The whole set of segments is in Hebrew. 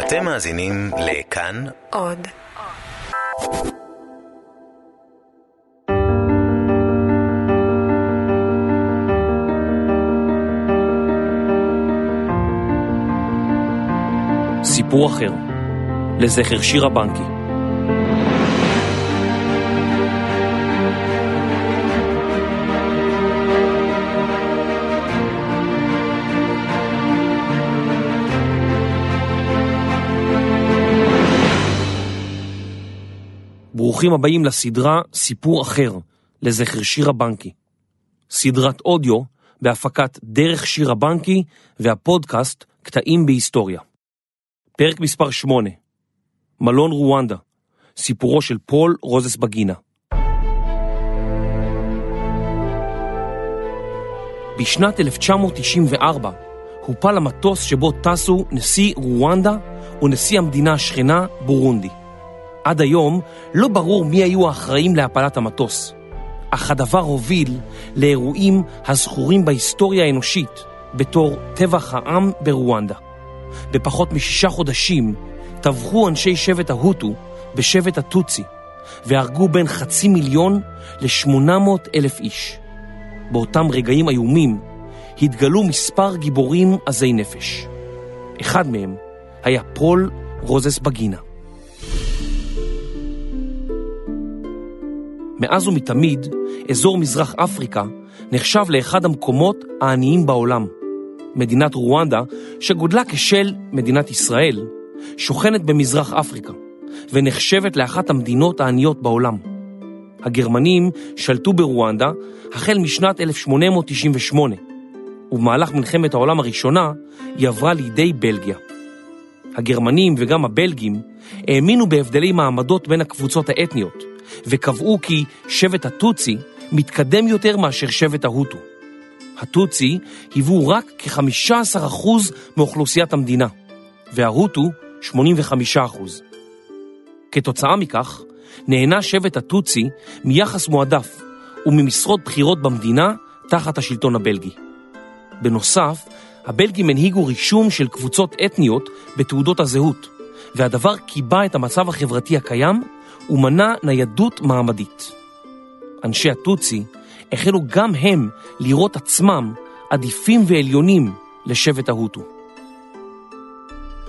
אתם מאזינים לכאן עוד. סיפור אחר, לזכר שירה בנקי. ברוכים הבאים לסדרה סיפור אחר, לזכר שירה בנקי. סדרת אודיו בהפקת דרך שירה בנקי והפודקאסט קטעים בהיסטוריה. פרק מספר 8, מלון רואנדה, סיפורו של פול רוזס בגינה. בשנת 1994 הופל המטוס שבו טסו נשיא רואנדה ונשיא המדינה השכנה בורונדי. עד היום לא ברור מי היו האחראים להפלת המטוס, אך הדבר הוביל לאירועים הזכורים בהיסטוריה האנושית בתור טבח העם ברואנדה. בפחות משישה חודשים טבחו אנשי שבט ההוטו בשבט הטוצי והרגו בין חצי מיליון לשמונה מאות אלף איש. באותם רגעים איומים התגלו מספר גיבורים עזי נפש. אחד מהם היה פול רוזס בגינה. מאז ומתמיד, אזור מזרח אפריקה נחשב לאחד המקומות העניים בעולם. מדינת רואנדה, שגודלה כשל מדינת ישראל, שוכנת במזרח אפריקה, ונחשבת לאחת המדינות העניות בעולם. הגרמנים שלטו ברואנדה החל משנת 1898, ובמהלך מלחמת העולם הראשונה היא עברה לידי בלגיה. הגרמנים וגם הבלגים האמינו בהבדלי מעמדות בין הקבוצות האתניות, וקבעו כי שבט הטוצי מתקדם יותר מאשר שבט ההוטו. הטוצי היוו רק כ-15% מאוכלוסיית המדינה, וההוטו 85%. כתוצאה מכך, נהנה שבט הטוצי מיחס מועדף וממשרות בכירות במדינה תחת השלטון הבלגי. בנוסף, הבלגים הנהיגו רישום של קבוצות אתניות בתעודות הזהות, והדבר קיבע את המצב החברתי הקיים ומנע ניידות מעמדית. אנשי הטוצי החלו גם הם לראות עצמם עדיפים ועליונים לשבט ההוטו.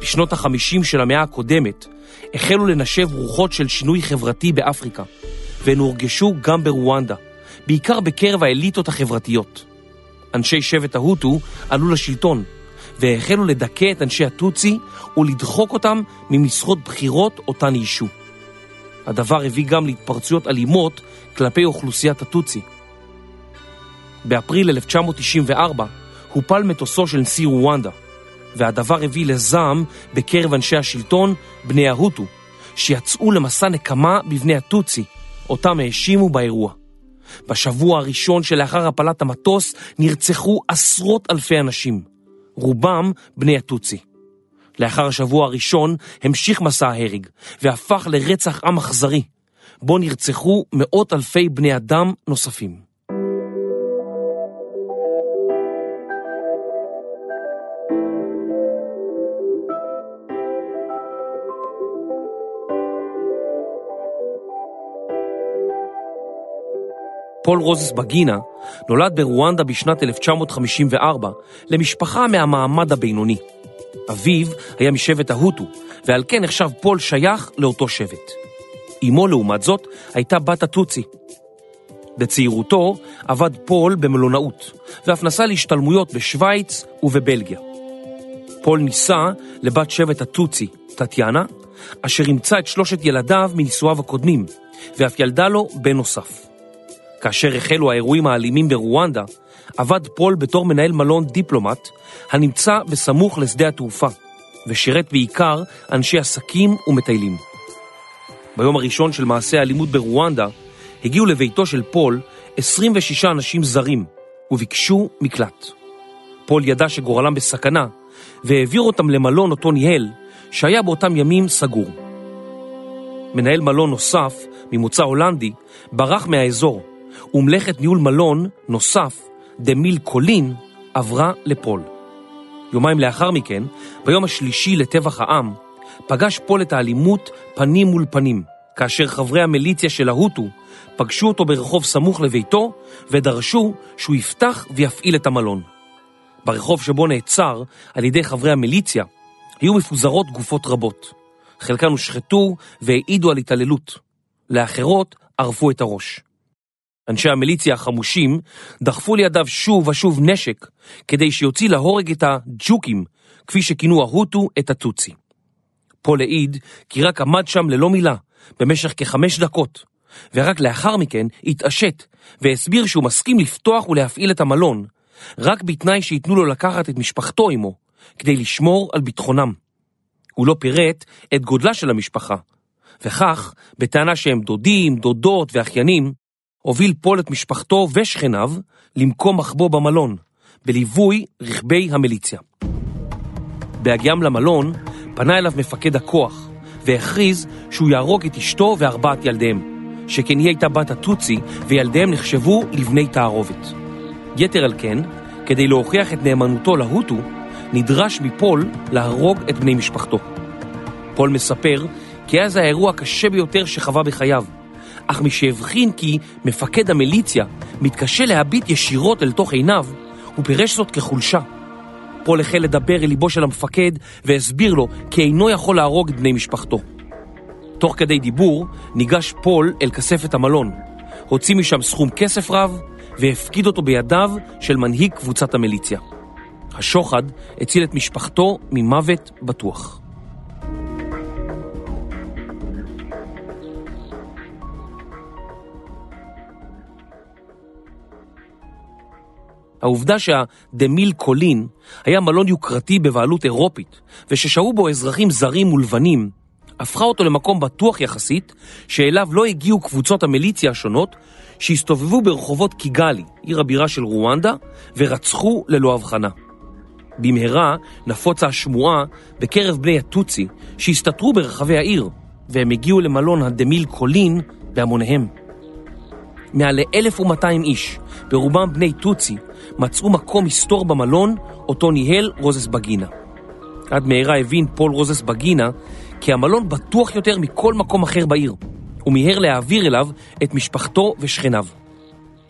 בשנות החמישים של המאה הקודמת החלו לנשב רוחות של שינוי חברתי באפריקה, והן הורגשו גם ברואנדה, בעיקר בקרב האליטות החברתיות. אנשי שבט ההוטו עלו לשלטון, והחלו לדכא את אנשי הטוצי ולדחוק אותם ממשרות בחירות אותן אישו. הדבר הביא גם להתפרצויות אלימות כלפי אוכלוסיית הטוצי. באפריל 1994 הופל מטוסו של נשיא רואנדה, והדבר הביא לזעם בקרב אנשי השלטון, בני ההוטו, שיצאו למסע נקמה בבני הטוצי, אותם האשימו באירוע. בשבוע הראשון שלאחר הפלת המטוס נרצחו עשרות אלפי אנשים, רובם בני הטוצי. לאחר השבוע הראשון המשיך מסע ההרג והפך לרצח עם אכזרי, בו נרצחו מאות אלפי בני אדם נוספים. פול רוססבגינה נולד ברואנדה בשנת 1954 למשפחה מהמעמד הבינוני. אביו היה משבט ההוטו, ועל כן נחשב פול שייך לאותו שבט. אמו, לעומת זאת, הייתה בת הטוצי. בצעירותו עבד פול במלונאות, ואף נסע להשתלמויות בשוויץ ובבלגיה. פול נישא לבת שבט הטוצי, טטיאנה, אשר אימצה את שלושת ילדיו מנישואיו הקודמים, ואף ילדה לו בן נוסף. כאשר החלו האירועים האלימים ברואנדה, עבד פול בתור מנהל מלון דיפלומט הנמצא בסמוך לשדה התעופה, ושירת בעיקר אנשי עסקים ומטיילים. ביום הראשון של מעשה האלימות ברואנדה, הגיעו לביתו של פול 26 אנשים זרים וביקשו מקלט. פול ידע שגורלם בסכנה והעביר אותם למלון אותו ניהל, שהיה באותם ימים סגור. מנהל מלון נוסף, ממוצא הולנדי, ברח מהאזור, ומלאכת ניהול מלון נוסף, דמיל קולין, עברה לפול. יומיים לאחר מכן, ביום השלישי לטבח העם, פגש פול את האלימות פנים מול פנים, כאשר חברי המיליציה של ההוטו פגשו אותו ברחוב סמוך לביתו ודרשו שהוא יפתח ויפעיל את המלון. ברחוב שבו נעצר על ידי חברי המיליציה היו מפוזרות גופות רבות. חלקן הושחתו והעידו על התעללות. לאחרות ערפו את הראש. אנשי המיליציה החמושים דחפו לידיו שוב ושוב נשק כדי שיוציא להורג את הג'וקים, כפי שכינו ההוטו את הטוצי. פול העיד כי רק עמד שם ללא מילה במשך כחמש דקות, ורק לאחר מכן התעשת והסביר שהוא מסכים לפתוח ולהפעיל את המלון, רק בתנאי שייתנו לו לקחת את משפחתו עמו, כדי לשמור על ביטחונם. הוא לא פירט את גודלה של המשפחה, וכך, בטענה שהם דודים, דודות ואחיינים, הוביל פול את משפחתו ושכניו למקום מחבו במלון, בליווי רכבי המיליציה. בהגיעם למלון, פנה אליו מפקד הכוח, והכריז שהוא יהרוג את אשתו וארבעת ילדיהם, שכן היא הייתה בת הטוצי, וילדיהם נחשבו לבני תערובת. יתר על כן, כדי להוכיח את נאמנותו להוטו, נדרש מפול להרוג את בני משפחתו. פול מספר כי אז האירוע הקשה ביותר שחווה בחייו, אך משהבחין כי מפקד המיליציה מתקשה להביט ישירות אל תוך עיניו, הוא פירש זאת כחולשה. פול החל לדבר אל ליבו של המפקד והסביר לו כי אינו יכול להרוג את בני משפחתו. תוך כדי דיבור ניגש פול אל כספת המלון, הוציא משם סכום כסף רב והפקיד אותו בידיו של מנהיג קבוצת המיליציה. השוחד הציל את משפחתו ממוות בטוח. העובדה שהדמיל קולין היה מלון יוקרתי בבעלות אירופית וששהו בו אזרחים זרים ולבנים, הפכה אותו למקום בטוח יחסית שאליו לא הגיעו קבוצות המיליציה השונות שהסתובבו ברחובות קיגאלי, עיר הבירה של רואנדה, ורצחו ללא הבחנה. במהרה נפוצה השמועה בקרב בני הטוצי שהסתתרו ברחבי העיר, והם הגיעו למלון הדמיל קולין בהמוניהם. מעל ל-1200 איש, ברובם בני טוצי, מצאו מקום מסתור במלון, אותו ניהל רוססבגינה. עד מהרה הבין פול רוססבגינה כי המלון בטוח יותר מכל מקום אחר בעיר, ומיהר להעביר אליו את משפחתו ושכניו.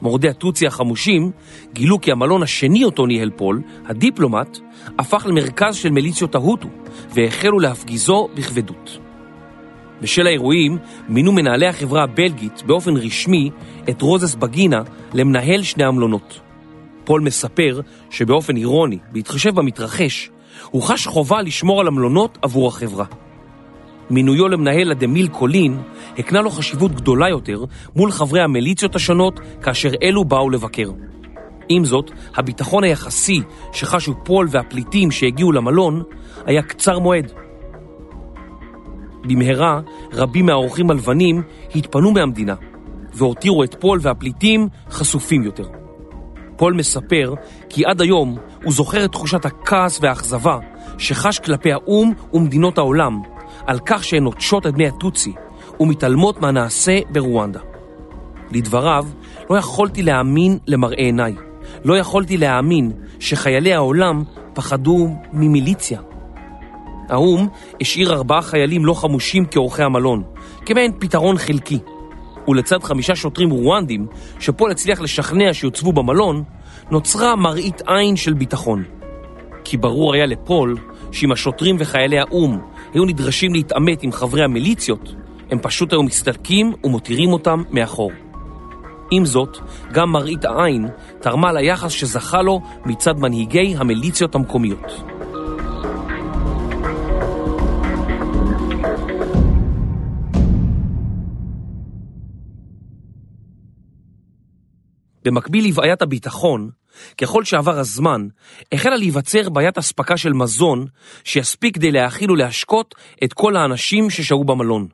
מורדי הטוצי החמושים גילו כי המלון השני אותו ניהל פול, הדיפלומט, הפך למרכז של מיליציות ההוטו, והחלו להפגיזו בכבדות. בשל האירועים מינו מנהלי החברה הבלגית באופן רשמי את רוססבגינה למנהל שני המלונות. פול מספר שבאופן אירוני, בהתחשב במתרחש, הוא חש חובה לשמור על המלונות עבור החברה. מינויו למנהל הדה מיל קולין הקנה לו חשיבות גדולה יותר מול חברי המיליציות השונות כאשר אלו באו לבקר. עם זאת, הביטחון היחסי שחשו פול והפליטים שהגיעו למלון היה קצר מועד. במהרה, רבים מהאורחים הלבנים התפנו מהמדינה והותירו את פול והפליטים חשופים יותר. פול מספר כי עד היום הוא זוכר את תחושת הכעס והאכזבה שחש כלפי האו"ם ומדינות העולם על כך שהן נוטשות את בני הטוצי ומתעלמות מהנעשה ברואנדה. לדבריו, לא יכולתי להאמין למראה עיניי. לא יכולתי להאמין שחיילי העולם פחדו ממיליציה. האו"ם השאיר ארבעה חיילים לא חמושים כאורחי המלון, כמעין פתרון חלקי. ולצד חמישה שוטרים רואנדים, שפול הצליח לשכנע שיוצבו במלון, נוצרה מראית עין של ביטחון. כי ברור היה לפול שאם השוטרים וחיילי האו"ם היו נדרשים להתעמת עם חברי המיליציות, הם פשוט היו מסתלקים ומותירים אותם מאחור. עם זאת, גם מראית העין תרמה ליחס שזכה לו מצד מנהיגי המיליציות המקומיות. במקביל לבעיית הביטחון, ככל שעבר הזמן, החלה להיווצר בעיית אספקה של מזון שיספיק כדי להאכיל ולהשקות את כל האנשים ששהו במלון.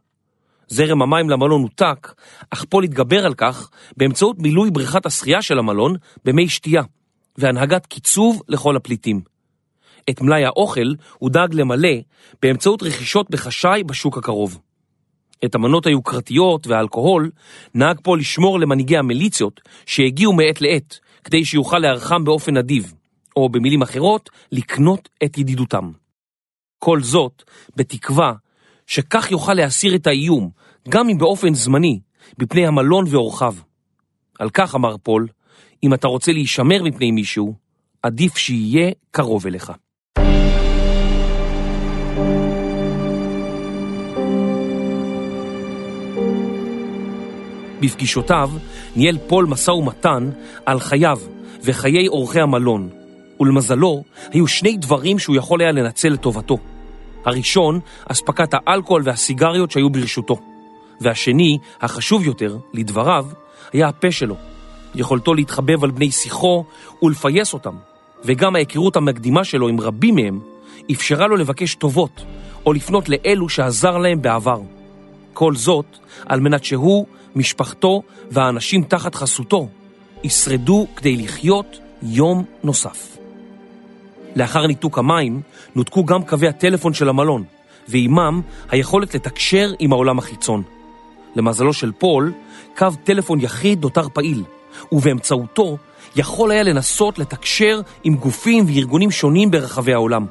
זרם המים למלון נותק, אך פול התגבר על כך באמצעות מילוי בריכת השחייה של המלון במי שתייה, והנהגת קיצוב לכל הפליטים. את מלאי האוכל הוא דאג למלא באמצעות רכישות בחשאי בשוק הקרוב. את המנות היוקרתיות והאלכוהול נהג פול לשמור למנהיגי המיליציות שהגיעו מעת לעת כדי שיוכל לארחם באופן נדיב, או במילים אחרות, לקנות את ידידותם. כל זאת בתקווה שכך יוכל להסיר את האיום, גם אם באופן זמני, מפני המלון ואורחיו. על כך אמר פול, אם אתה רוצה להישמר מפני מישהו, עדיף שיהיה קרוב אליך. בפגישותיו ניהל פול משא ומתן על חייו וחיי אורחי המלון, ולמזלו היו שני דברים שהוא יכול היה לנצל לטובתו. הראשון, אספקת האלכוהול והסיגריות שהיו ברשותו, והשני, החשוב יותר, לדבריו, היה הפה שלו, יכולתו להתחבב על בני שיחו ולפייס אותם, וגם ההיכרות המקדימה שלו עם רבים מהם, אפשרה לו לבקש טובות, או לפנות לאלו שעזר להם בעבר. כל זאת על מנת שהוא, משפחתו והאנשים תחת חסותו ישרדו כדי לחיות יום נוסף. לאחר ניתוק המים, נותקו גם קווי הטלפון של המלון, ועימם היכולת לתקשר עם העולם החיצון. למזלו של פול, קו טלפון יחיד נותר פעיל, ובאמצעותו יכול היה לנסות לתקשר עם גופים וארגונים שונים ברחבי העולם.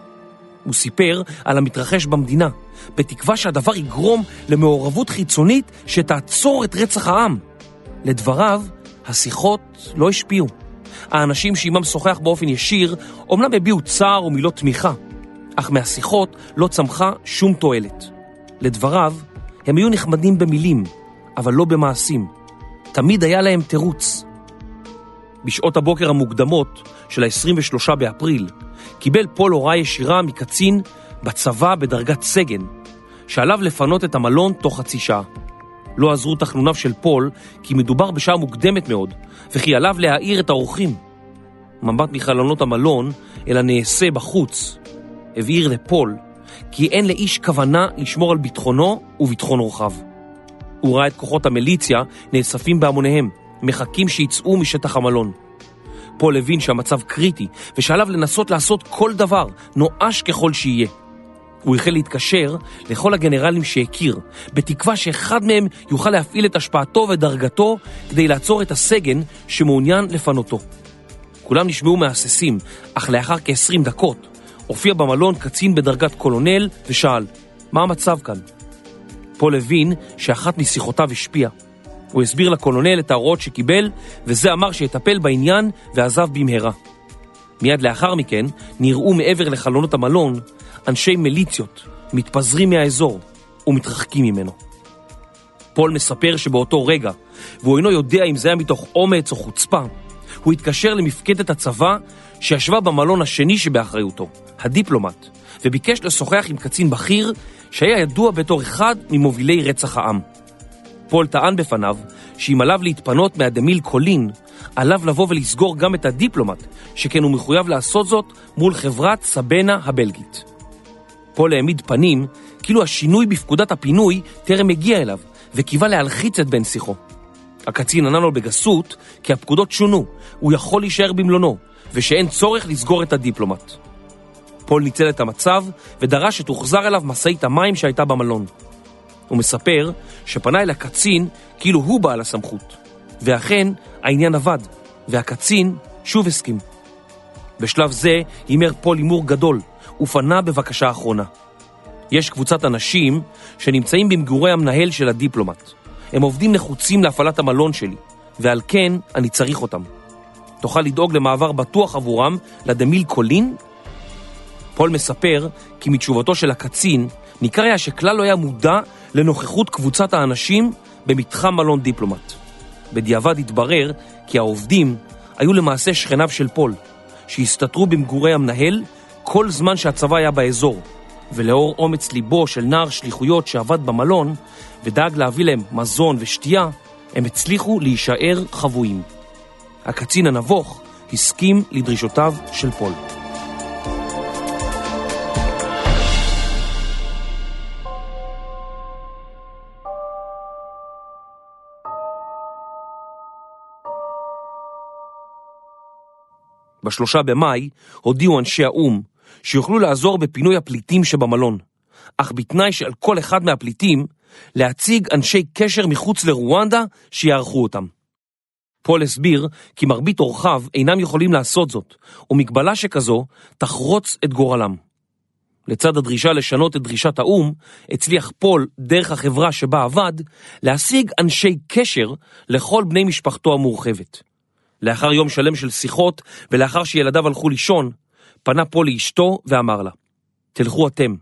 הוא סיפר על המתרחש במדינה, בתקווה שהדבר יגרום למעורבות חיצונית שתעצור את רצח העם. לדבריו, השיחות לא השפיעו. האנשים שעימם שוחח באופן ישיר, אומנם הביעו צער ומילות תמיכה, אך מהשיחות לא צמחה שום תועלת. לדבריו, הם היו נחמדים במילים, אבל לא במעשים. תמיד היה להם תירוץ. בשעות הבוקר המוקדמות של ה-23 באפריל, קיבל פול הוראה ישירה מקצין בצבא בדרגת סגן, שעליו לפנות את המלון תוך חצי שעה. לא עזרו תחנוניו של פול, כי מדובר בשעה מוקדמת מאוד, וכי עליו להעיר את האורחים. מבט מחלונות המלון אל הנעשה בחוץ, הבהיר לפול כי אין לאיש כוונה לשמור על ביטחונו וביטחון אורחיו. הוא ראה את כוחות המיליציה נאספים בהמוניהם, מחכים שיצאו משטח המלון. פול הבין שהמצב קריטי ושעליו לנסות לעשות כל דבר, נואש ככל שיהיה. הוא החל להתקשר לכל הגנרלים שהכיר, בתקווה שאחד מהם יוכל להפעיל את השפעתו ודרגתו כדי לעצור את הסגן שמעוניין לפנותו. כולם נשמעו מהססים, אך לאחר כ-20 דקות הופיע במלון קצין בדרגת קולונל ושאל, מה המצב כאן? פול הבין שאחת משיחותיו השפיעה. הוא הסביר לקולונל את ההוראות שקיבל, וזה אמר שיטפל בעניין ועזב במהרה. מיד לאחר מכן נראו מעבר לחלונות המלון אנשי מיליציות מתפזרים מהאזור ומתרחקים ממנו. פול מספר שבאותו רגע, והוא אינו יודע אם זה היה מתוך אומץ או חוצפה, הוא התקשר למפקדת הצבא שישבה במלון השני שבאחריותו, הדיפלומט, וביקש לשוחח עם קצין בכיר שהיה ידוע בתור אחד ממובילי רצח העם. פול טען בפניו שאם עליו להתפנות מהדה מיל קולין, עליו לבוא ולסגור גם את הדיפלומט, שכן הוא מחויב לעשות זאת מול חברת סבנה הבלגית. פול העמיד פנים כאילו השינוי בפקודת הפינוי טרם הגיע אליו, וקיווה להלחיץ את בן שיחו. הקצין ענה לו בגסות כי הפקודות שונו, הוא יכול להישאר במלונו, ושאין צורך לסגור את הדיפלומט. פול ניצל את המצב ודרש שתוחזר אליו משאית המים שהייתה במלון. הוא מספר שפנה אל הקצין כאילו הוא בעל הסמכות. ואכן, העניין עבד, והקצין שוב הסכים. בשלב זה הימר פול הימור גדול, ופנה בבקשה אחרונה. יש קבוצת אנשים שנמצאים במגורי המנהל של הדיפלומט. הם עובדים נחוצים להפעלת המלון שלי, ועל כן אני צריך אותם. תוכל לדאוג למעבר בטוח עבורם לדה מיל קולין? פול מספר כי מתשובתו של הקצין ניכר היה שכלל לא היה מודע לנוכחות קבוצת האנשים במתחם מלון דיפלומט. בדיעבד התברר כי העובדים היו למעשה שכניו של פול, שהסתתרו במגורי המנהל כל זמן שהצבא היה באזור, ולאור אומץ ליבו של נער שליחויות שעבד במלון ודאג להביא להם מזון ושתייה, הם הצליחו להישאר חבויים. הקצין הנבוך הסכים לדרישותיו של פול. בשלושה במאי הודיעו אנשי האו"ם שיוכלו לעזור בפינוי הפליטים שבמלון, אך בתנאי שעל כל אחד מהפליטים להציג אנשי קשר מחוץ לרואנדה שיערכו אותם. פול הסביר כי מרבית אורחיו אינם יכולים לעשות זאת, ומגבלה שכזו תחרוץ את גורלם. לצד הדרישה לשנות את דרישת האו"ם, הצליח פול, דרך החברה שבה עבד, להשיג אנשי קשר לכל בני משפחתו המורחבת. לאחר יום שלם של שיחות, ולאחר שילדיו הלכו לישון, פנה פול לאשתו ואמר לה, תלכו אתם,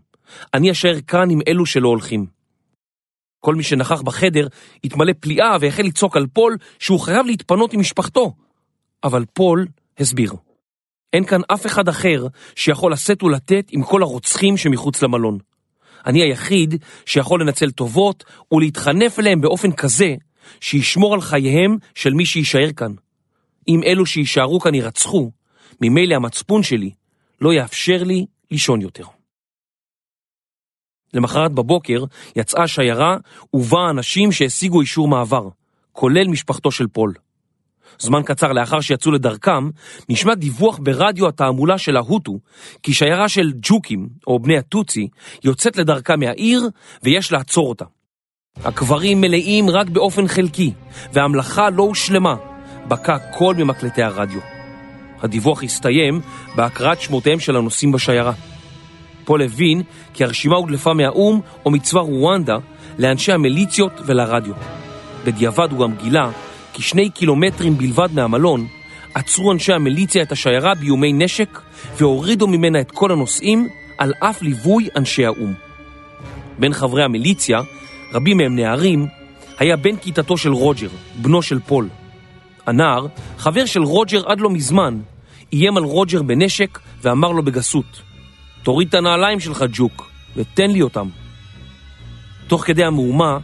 אני אשאר כאן עם אלו שלא הולכים. כל מי שנכח בחדר התמלא פליאה והחל לצעוק על פול שהוא חייב להתפנות עם משפחתו. אבל פול הסביר. אין כאן אף אחד אחר שיכול לשאת ולתת עם כל הרוצחים שמחוץ למלון. אני היחיד שיכול לנצל טובות ולהתחנף אליהם באופן כזה שישמור על חייהם של מי שיישאר כאן. אם אלו שיישארו כאן יירצחו, ממילא המצפון שלי לא יאפשר לי לישון יותר. למחרת בבוקר יצאה שיירה ובה אנשים שהשיגו אישור מעבר, כולל משפחתו של פול. זמן קצר לאחר שיצאו לדרכם, נשמע דיווח ברדיו התעמולה של ההוטו, כי שיירה של ג'וקים, או בני הטוצי, יוצאת לדרכה מהעיר, ויש לעצור אותה. הקברים מלאים רק באופן חלקי, והמלאכה לא הושלמה, בקע קול ממקלטי הרדיו. הדיווח הסתיים בהקראת שמותיהם של הנוסעים בשיירה. פול הבין כי הרשימה הודלפה מהאו"ם או מצבא רואנדה לאנשי המיליציות ולרדיו. בדיעבד הוא גם גילה כי שני קילומטרים בלבד מהמלון עצרו אנשי המיליציה את השיירה באיומי נשק והורידו ממנה את כל הנוסעים על אף ליווי אנשי האו"ם. בין חברי המיליציה, רבים מהם נערים, היה בן כיתתו של רוג'ר, בנו של פול. הנער, חבר של רוג'ר עד לא מזמן, איים על רוג'ר בנשק ואמר לו בגסות, תוריד את הנעליים שלך ג'וק ותן לי אותם. תוך כדי המהומה,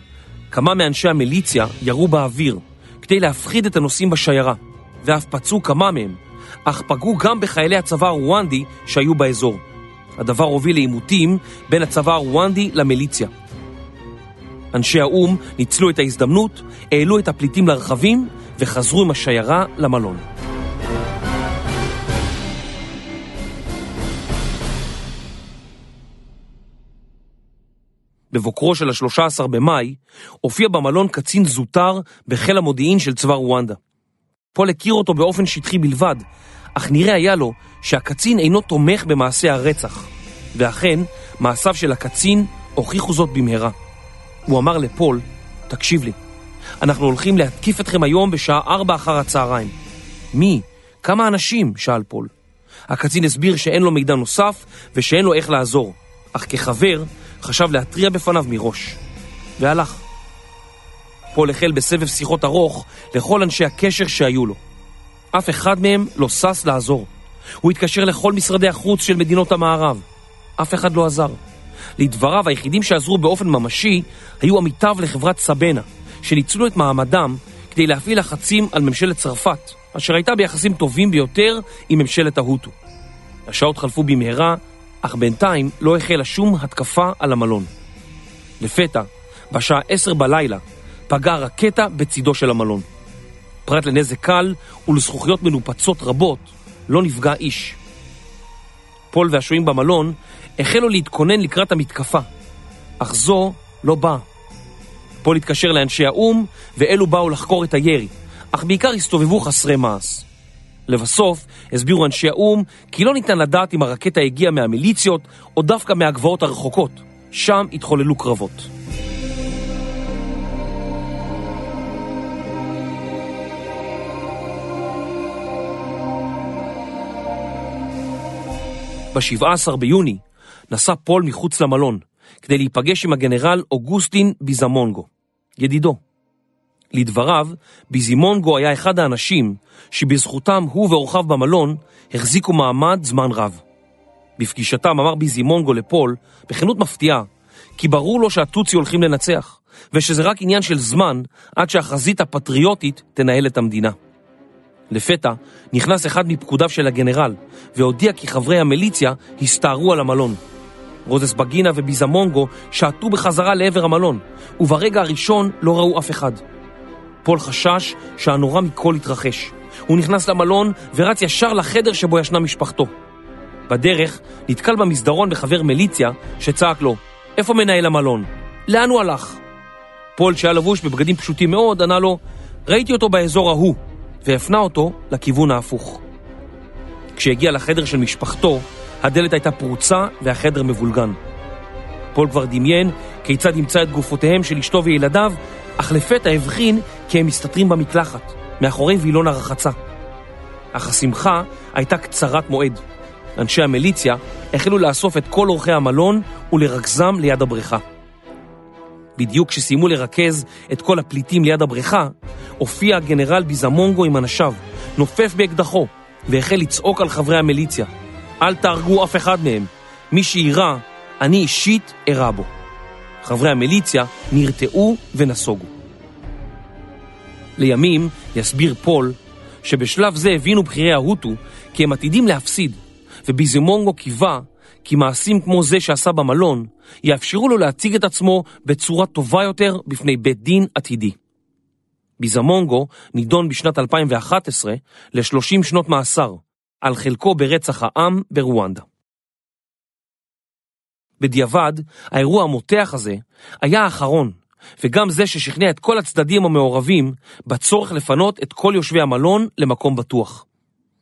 כמה מאנשי המיליציה ירו באוויר כדי להפחיד את הנוסעים בשיירה, ואף פצעו כמה מהם, אך פגעו גם בחיילי הצבא הרואנדי שהיו באזור. הדבר הוביל לעימותים בין הצבא הרואנדי למיליציה. אנשי האו"ם ניצלו את ההזדמנות, העלו את הפליטים לרכבים וחזרו עם השיירה למלון. בבוקרו של ה-13 במאי, הופיע במלון קצין זוטר בחיל המודיעין של צבא רואנדה. פול הכיר אותו באופן שטחי בלבד, אך נראה היה לו שהקצין אינו תומך במעשה הרצח, ואכן, מעשיו של הקצין הוכיחו זאת במהרה. הוא אמר לפול, תקשיב לי, אנחנו הולכים להתקיף אתכם היום בשעה 4 אחר הצהריים. מי? כמה אנשים? שאל פול. הקצין הסביר שאין לו מידע נוסף ושאין לו איך לעזור, אך כחבר חשב להתריע בפניו מראש, והלך. פול החל בסבב שיחות ארוך לכל אנשי הקשר שהיו לו. אף אחד מהם לא שש לעזור. הוא התקשר לכל משרדי החוץ של מדינות המערב. אף אחד לא עזר. לדבריו, היחידים שעזרו באופן ממשי היו עמיתיו לחברת סבנה, שניצלו את מעמדם כדי להפעיל לחצים על ממשלת צרפת, אשר הייתה ביחסים טובים ביותר עם ממשלת ההוטו. השעות חלפו במהרה, אך בינתיים לא החלה שום התקפה על המלון. לפתע, בשעה עשר בלילה, פגעה רקטה בצידו של המלון. פרט לנזק קל ולזכוכיות מנופצות רבות, לא נפגע איש. פול והשוהים במלון החלו להתכונן לקראת המתקפה, אך זו לא באה. פול התקשר לאנשי האו"ם, ואלו באו לחקור את הירי, אך בעיקר הסתובבו חסרי מעש. לבסוף, הסבירו אנשי האו"ם כי לא ניתן לדעת אם הרקטה הגיעה מהמיליציות או דווקא מהגבעות הרחוקות. שם התחוללו קרבות. ב-17 ביוני נסע פול מחוץ למלון כדי להיפגש עם הגנרל אוגוסטין ביזמונגו, ידידו. לדבריו, ביזימונגו היה אחד האנשים שבזכותם הוא ואורחיו במלון החזיקו מעמד זמן רב. בפגישתם אמר ביזימונגו לפול, בכנות מפתיעה, כי ברור לו שהטוצי הולכים לנצח, ושזה רק עניין של זמן עד שהחזית הפטריוטית תנהל את המדינה. לפתע נכנס אחד מפקודיו של הגנרל, והודיע כי חברי המיליציה הסתערו על המלון. רוזס בגינה וביזמונגו שעטו בחזרה לעבר המלון, וברגע הראשון לא ראו אף אחד. פול חשש שהנורא מכל התרחש. הוא נכנס למלון ורץ ישר לחדר שבו ישנה משפחתו. בדרך נתקל במסדרון בחבר מיליציה שצעק לו, איפה מנהל המלון? לאן הוא הלך? פול שהיה לבוש בבגדים פשוטים מאוד ענה לו, ראיתי אותו באזור ההוא. והפנה אותו לכיוון ההפוך. כשהגיע לחדר של משפחתו, הדלת הייתה פרוצה והחדר מבולגן. פול כבר דמיין כיצד ימצא את גופותיהם של אשתו וילדיו, אך לפתע הבחין כי הם מסתתרים במקלחת, מאחורי וילון הרחצה. אך השמחה הייתה קצרת מועד. אנשי המיליציה החלו לאסוף את כל אורחי המלון ולרכזם ליד הבריכה. בדיוק כשסיימו לרכז את כל הפליטים ליד הבריכה, הופיע הגנרל ביזמונגו עם אנשיו, נופף באקדחו, והחל לצעוק על חברי המיליציה. אל תהרגו אף אחד מהם. מי שיירה, אני אישית אירה בו. חברי המיליציה נרתעו ונסוגו. לימים יסביר פול שבשלב זה הבינו בכירי ההוטו כי הם עתידים להפסיד, וביזמונגו קיווה כי מעשים כמו זה שעשה במלון יאפשרו לו להציג את עצמו בצורה טובה יותר בפני בית דין עתידי. ביזמונגו נידון בשנת 2011 ל-30 שנות מאסר על חלקו ברצח העם ברואנדה. בדיעבד, האירוע המותח הזה היה האחרון, וגם זה ששכנע את כל הצדדים המעורבים בצורך לפנות את כל יושבי המלון למקום בטוח.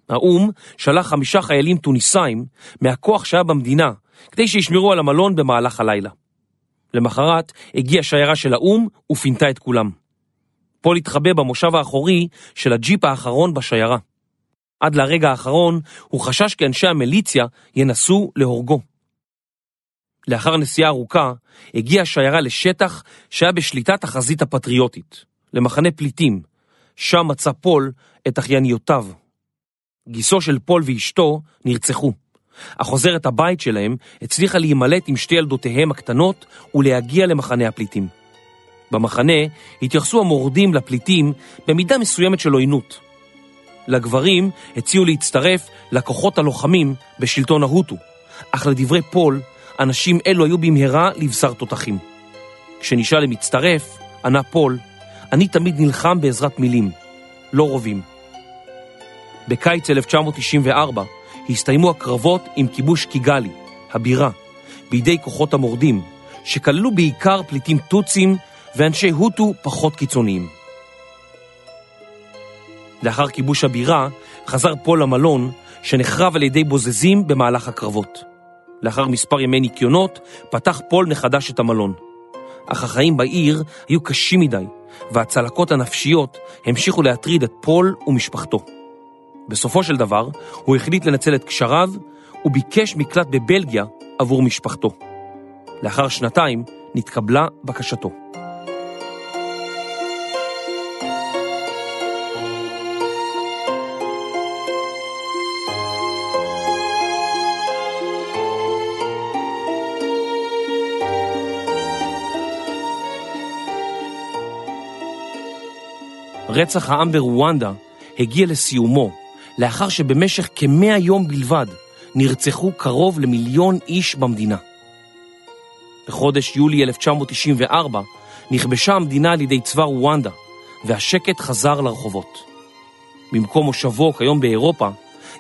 האו"ם שלח חמישה חיילים טוניסאים מהכוח שהיה במדינה כדי שישמרו על המלון במהלך הלילה. למחרת הגיעה שיירה של האו"ם ופינתה את כולם. פול התחבא במושב האחורי של הג'יפ האחרון בשיירה. עד לרגע האחרון הוא חשש כי אנשי המיליציה ינסו להורגו. לאחר נסיעה ארוכה, הגיעה השיירה לשטח שהיה בשליטת החזית הפטריוטית, למחנה פליטים, שם מצא פול את אחייניותיו. גיסו של פול ואשתו נרצחו. עוזרת הבית שלהם הצליחה להימלט עם שתי ילדותיהם הקטנות ולהגיע למחנה הפליטים. במחנה התייחסו המורדים לפליטים במידה מסוימת של עוינות. לגברים הציעו להצטרף לכוחות הלוחמים בשלטון ההוטו, אך לדברי פול, אנשים אלו היו במהרה לבשר תותחים. כשנשאל אם הצטרף, ענה פול, אני תמיד נלחם בעזרת מילים, לא רובים. בקיץ 1994 הסתיימו הקרבות עם כיבוש קיגאלי, הבירה, בידי כוחות המורדים, שכללו בעיקר פליטים טוטסים ואנשי הוטו פחות קיצוניים. לאחר כיבוש הבירה, חזר פול למלון, שנחרב על ידי בוזזים במהלך הקרבות. לאחר מספר ימי ניקיונות, פתח פול מחדש את המלון. אך החיים בעיר היו קשים מדי, והצלקות הנפשיות המשיכו להטריד את פול ומשפחתו. בסופו של דבר, הוא החליט לנצל את קשריו וביקש מקלט בבלגיה עבור משפחתו. לאחר שנתיים נתקבלה בקשתו. רצח העם ברואנדה הגיע לסיומו לאחר שבמשך כמאה יום בלבד נרצחו קרוב למיליון איש במדינה. בחודש יולי 1994 נכבשה המדינה על ידי צבא רואנדה, והשקט חזר לרחובות. במקום מושבו כיום באירופה,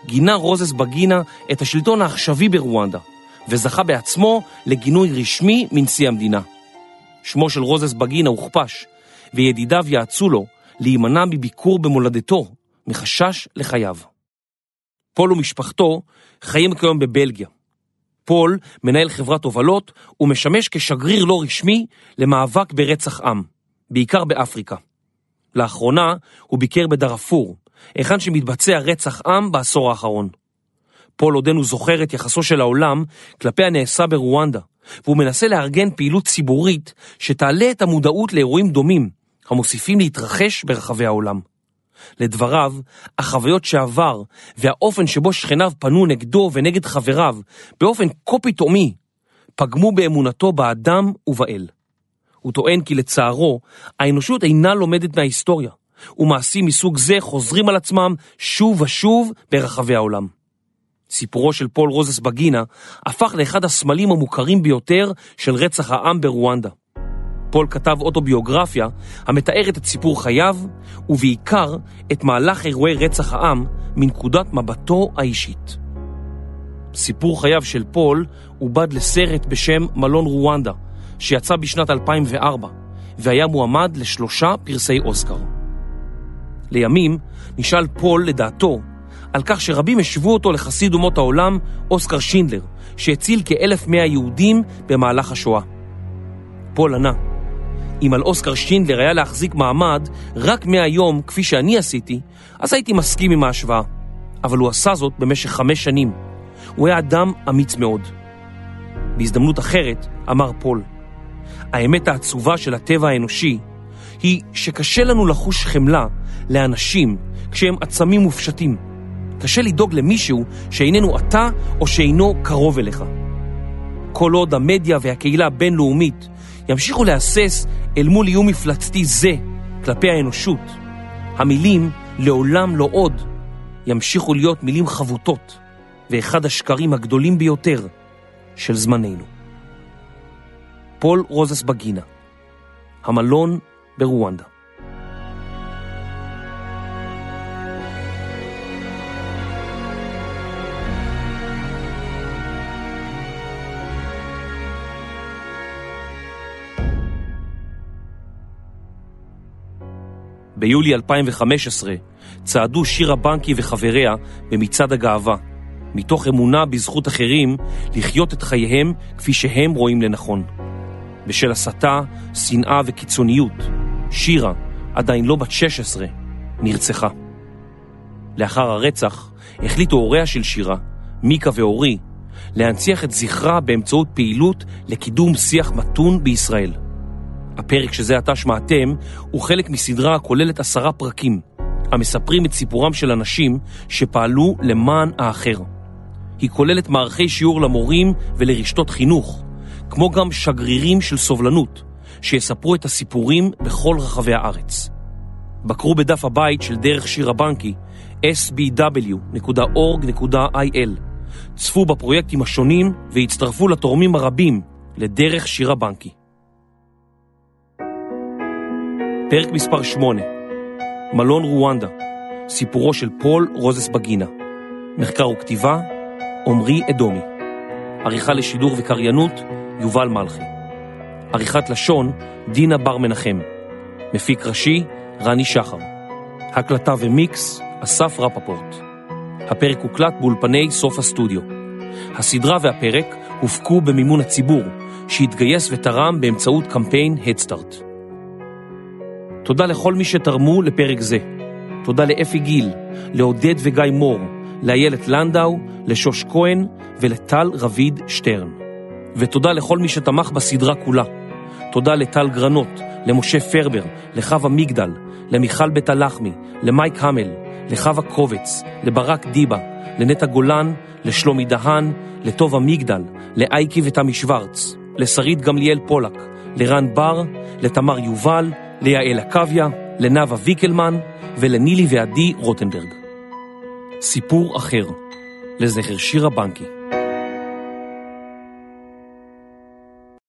גינה רוזס בגינה את השלטון העכשווי ברואנדה, וזכה בעצמו לגינוי רשמי מנשיא המדינה. שמו של רוססבגינה הוכפש, וידידיו יעצו לו להימנע מביקור במולדתו מחשש לחייו. פול ומשפחתו חיים כיום בבלגיה. פול מנהל חברת הובלות ומשמש כשגריר לא רשמי למאבק ברצח עם, בעיקר באפריקה. לאחרונה הוא ביקר בדארפור, היכן שמתבצע רצח עם בעשור האחרון. פול עודנו זוכר את יחסו של העולם כלפי הנעשה ברואנדה, והוא מנסה לארגן פעילות ציבורית שתעלה את המודעות לאירועים דומים, המוסיפים להתרחש ברחבי העולם. לדבריו, החוויות שעבר והאופן שבו שכניו פנו נגדו ונגד חבריו באופן כה פתאומי, פגמו באמונתו באדם ובאל. הוא טוען כי לצערו, האנושות אינה לומדת מההיסטוריה, ומעשים מסוג זה חוזרים על עצמם שוב ושוב ברחבי העולם. סיפורו של פול רוססבגינה הפך לאחד הסמלים המוכרים ביותר של רצח העם ברואנדה. פול כתב אוטוביוגרפיה המתארת את סיפור חייו, ובעיקר את מהלך אירועי רצח העם מנקודת מבטו האישית. סיפור חייו של פול עובד לסרט בשם מלון רואנדה, שיצא בשנת 2004, והיה מועמד לשלושה פרסי אוסקר. לימים נשאל פול לדעתו על כך שרבים השוו אותו לחסיד אומות העולם אוסקר שינדלר, שהציל כ-1,100 יהודים במהלך השואה. פול ענה, אם על אוסקר שינדלר היה להחזיק מעמד רק מהיום כפי שאני עשיתי, אז הייתי מסכים עם ההשוואה. אבל הוא עשה זאת במשך חמש שנים. הוא היה אדם אמיץ מאוד. בהזדמנות אחרת, אמר פול, האמת העצובה של הטבע האנושי היא שקשה לנו לחוש חמלה לאנשים כשהם עצמים מופשטים. קשה לדאוג למישהו שאיננו אתה או שאינו קרוב אליך. כל עוד המדיה והקהילה הבינלאומית ימשיכו להסס אל מול איום מפלצתי זה כלפי האנושות, המילים לעולם לא עוד ימשיכו להיות מילים חבוטות ואחד השקרים הגדולים ביותר של זמננו. פול רוזס בגינה, המלון ברואנדה. ביולי 2015 צעדו שירה בנקי וחבריה במצעד הגאווה, מתוך אמונה בזכות אחרים לחיות את חייהם כפי שהם רואים לנכון. בשל הסתה, שנאה וקיצוניות, שירה, עדיין לא בת 16, נרצחה. לאחר הרצח החליטו הוריה של שירה, מיקה ואורי, להנציח את זכרה באמצעות פעילות לקידום שיח מתון בישראל. הפרק שזה עתה שמעתם הוא חלק מסדרה הכוללת עשרה פרקים, המספרים את סיפורם של אנשים שפעלו למען האחר. היא כוללת מערכי שיעור למורים ולרשתות חינוך, כמו גם שגרירים של סובלנות, שיספרו את הסיפורים בכל רחבי הארץ. בקרו בדף הבית של דרך שיר הבנקי, sbw.org.il, צפו בפרויקטים השונים והצטרפו לתורמים הרבים לדרך שיר הבנקי. פרק מספר 8 מלון רואנדה, סיפורו של פול רוזס בגינה. מחקר וכתיבה, עמרי אדומי. עריכה לשידור וקריינות, יובל מלכי. עריכת לשון, דינה בר מנחם. מפיק ראשי, רני שחר. הקלטה ומיקס, אסף רפפורט. הפרק הוקלט באולפני סוף הסטודיו. הסדרה והפרק הופקו במימון הציבור, שהתגייס ותרם באמצעות קמפיין הדסטארט. תודה לכל מי שתרמו לפרק זה. תודה לאפי גיל, לעודד וגיא מור, לאיילת לנדאו, לשוש כהן ולטל רביד שטרן. ותודה לכל מי שתמך בסדרה כולה. תודה לטל גרנות, למשה פרבר, לחווה מגדל, למיכל בית הלחמי, למייק המל, לחווה קובץ, לברק דיבה, לנטע גולן, לשלומי דהן, לטובה מגדל, לאייקי ותמי שוורץ, לשרית גמליאל פולק, לרן בר, לתמר יובל, ליעל עקביה, לנאוה ויקלמן ולנילי ועדי רוטנברג. סיפור אחר, לזכר שירה בנקי.